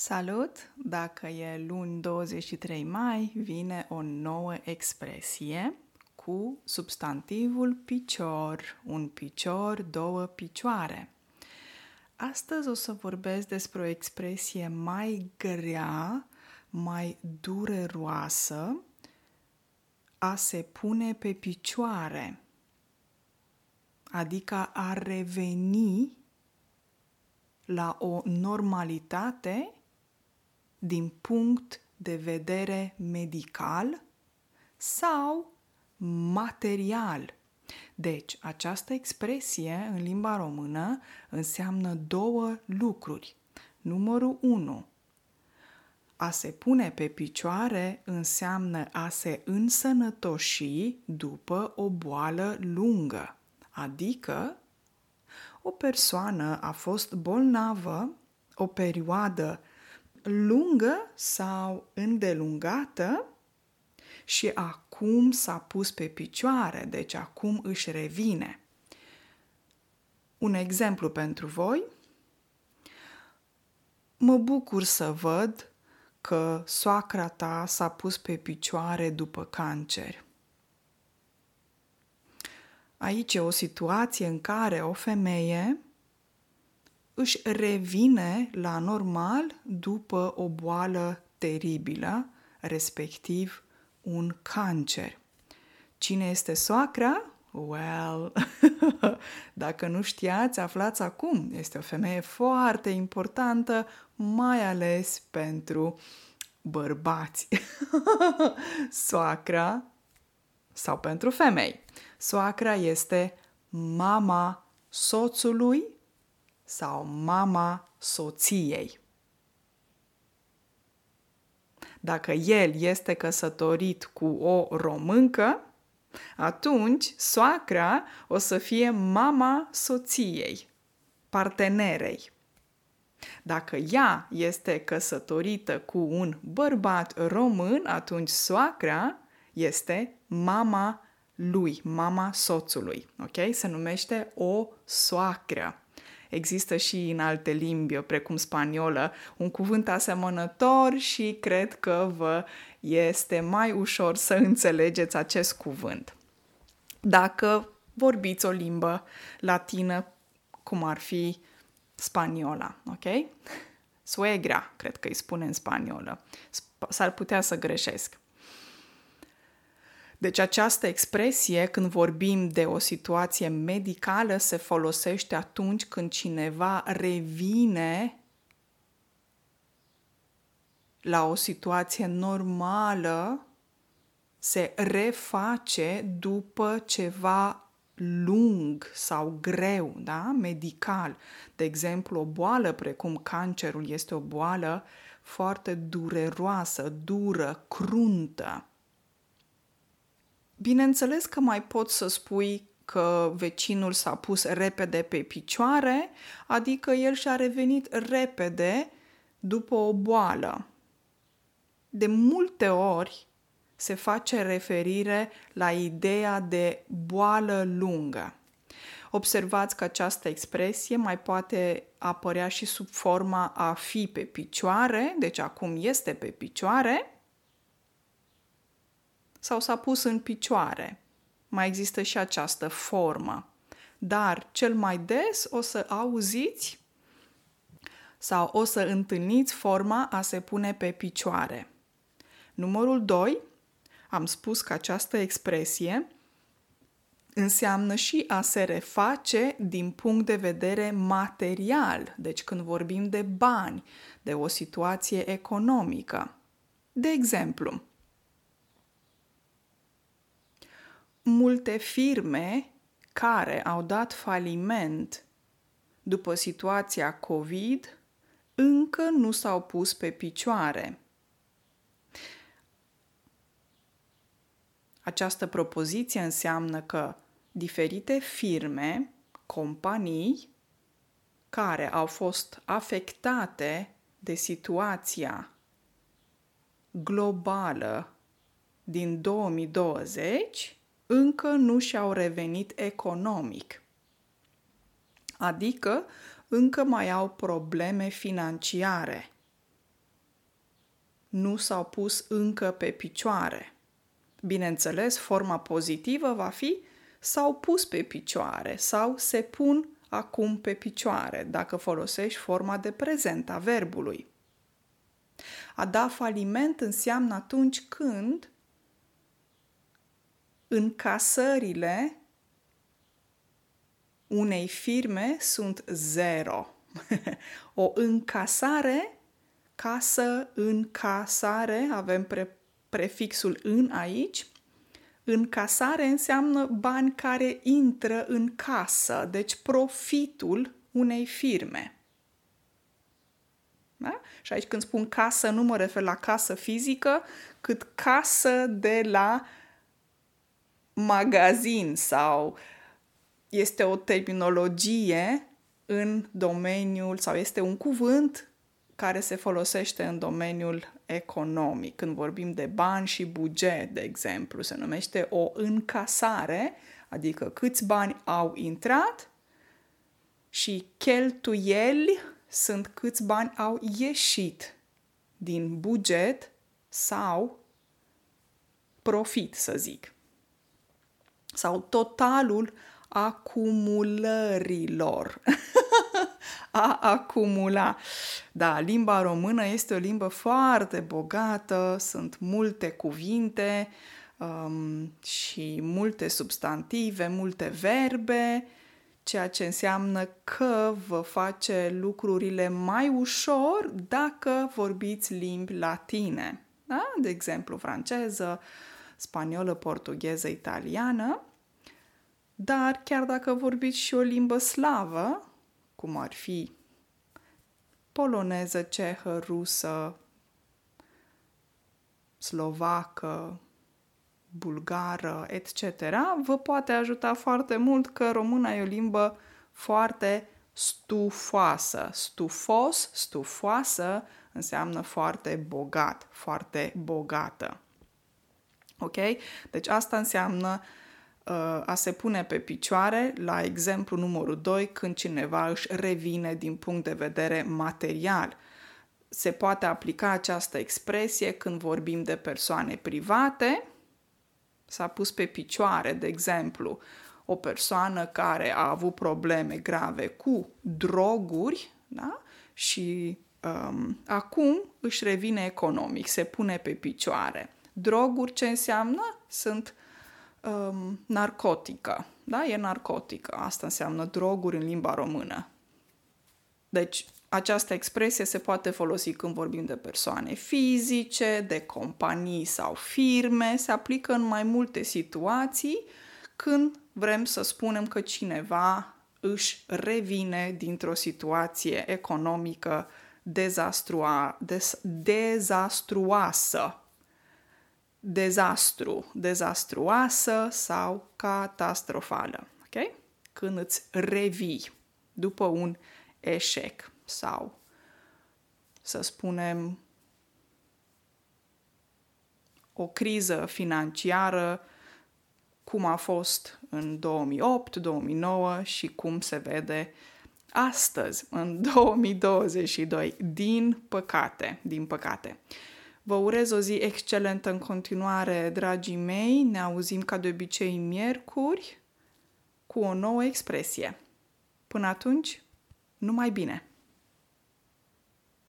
Salut! Dacă e luni 23 mai, vine o nouă expresie cu substantivul picior, un picior, două picioare. Astăzi o să vorbesc despre o expresie mai grea, mai dureroasă, a se pune pe picioare, adică a reveni la o normalitate din punct de vedere medical sau material. Deci, această expresie în limba română înseamnă două lucruri. Numărul 1. A se pune pe picioare înseamnă a se însănătoși după o boală lungă, adică o persoană a fost bolnavă o perioadă lungă sau îndelungată și acum s-a pus pe picioare, deci acum își revine. Un exemplu pentru voi. Mă bucur să văd că soacra ta s-a pus pe picioare după cancer. Aici e o situație în care o femeie își revine la normal după o boală teribilă, respectiv un cancer. Cine este soacra? Well, dacă nu știați, aflați acum. Este o femeie foarte importantă, mai ales pentru bărbați. Soacra sau pentru femei. Soacra este mama soțului sau mama soției. Dacă el este căsătorit cu o româncă, atunci soacra o să fie mama soției, partenerei. Dacă ea este căsătorită cu un bărbat român, atunci soacra este mama lui, mama soțului. Ok? Se numește o soacră. Există și în alte limbi, precum spaniolă, un cuvânt asemănător și cred că vă este mai ușor să înțelegeți acest cuvânt. Dacă vorbiți o limbă latină, cum ar fi spaniola, ok? Suegra, cred că îi spune în spaniolă. S-ar putea să greșesc. Deci această expresie, când vorbim de o situație medicală, se folosește atunci când cineva revine la o situație normală, se reface după ceva lung sau greu, da? medical. De exemplu, o boală precum cancerul este o boală foarte dureroasă, dură, cruntă. Bineînțeles că mai poți să spui că vecinul s-a pus repede pe picioare, adică el și-a revenit repede după o boală. De multe ori se face referire la ideea de boală lungă. Observați că această expresie mai poate apărea și sub forma a fi pe picioare, deci acum este pe picioare, sau s-a pus în picioare. Mai există și această formă. Dar cel mai des o să auziți sau o să întâlniți forma a se pune pe picioare. Numărul 2, am spus că această expresie înseamnă și a se reface din punct de vedere material, deci când vorbim de bani, de o situație economică. De exemplu, multe firme care au dat faliment după situația COVID încă nu s-au pus pe picioare. Această propoziție înseamnă că diferite firme, companii care au fost afectate de situația globală din 2020 încă nu și-au revenit economic. Adică încă mai au probleme financiare. nu s-au pus încă pe picioare. Bineînțeles, forma pozitivă va fi s-au pus pe picioare sau se pun acum pe picioare, dacă folosești forma de prezent a verbului. A da faliment înseamnă atunci când încasările unei firme sunt zero. o încasare, casă, încasare, avem pre- prefixul în aici. Încasare înseamnă bani care intră în casă, deci profitul unei firme. Da? Și aici când spun casă, nu mă refer la casă fizică, cât casă de la magazin sau este o terminologie în domeniul sau este un cuvânt care se folosește în domeniul economic. Când vorbim de bani și buget, de exemplu, se numește o încasare, adică câți bani au intrat și cheltuieli sunt câți bani au ieșit din buget sau profit, să zic. Sau totalul acumulărilor. a acumula. Da, limba română este o limbă foarte bogată, sunt multe cuvinte um, și multe substantive, multe verbe, ceea ce înseamnă că vă face lucrurile mai ușor dacă vorbiți limbi latine. Da? De exemplu, franceză, spaniolă, portugheză, italiană. Dar chiar dacă vorbiți și o limbă slavă, cum ar fi poloneză, cehă, rusă, slovacă, bulgară, etc., vă poate ajuta foarte mult că româna e o limbă foarte stufoasă. Stufos, stufoasă înseamnă foarte bogat, foarte bogată. Ok? Deci asta înseamnă uh, a se pune pe picioare, la exemplu numărul 2, când cineva își revine din punct de vedere material. Se poate aplica această expresie când vorbim de persoane private, s-a pus pe picioare, de exemplu, o persoană care a avut probleme grave cu droguri da? și um, acum își revine economic, se pune pe picioare. Droguri ce înseamnă? Sunt um, narcotică. Da? E narcotică. Asta înseamnă droguri în limba română. Deci, această expresie se poate folosi când vorbim de persoane fizice, de companii sau firme, se aplică în mai multe situații când vrem să spunem că cineva își revine dintr-o situație economică dezastrua, des, dezastruoasă. Dezastru, dezastruoasă sau catastrofală. Ok? Când îți revii după un eșec sau, să spunem, o criză financiară, cum a fost în 2008-2009 și cum se vede astăzi, în 2022, din păcate, din păcate. Vă urez o zi excelentă în continuare, dragii mei. Ne auzim ca de obicei miercuri cu o nouă expresie. Până atunci, numai bine!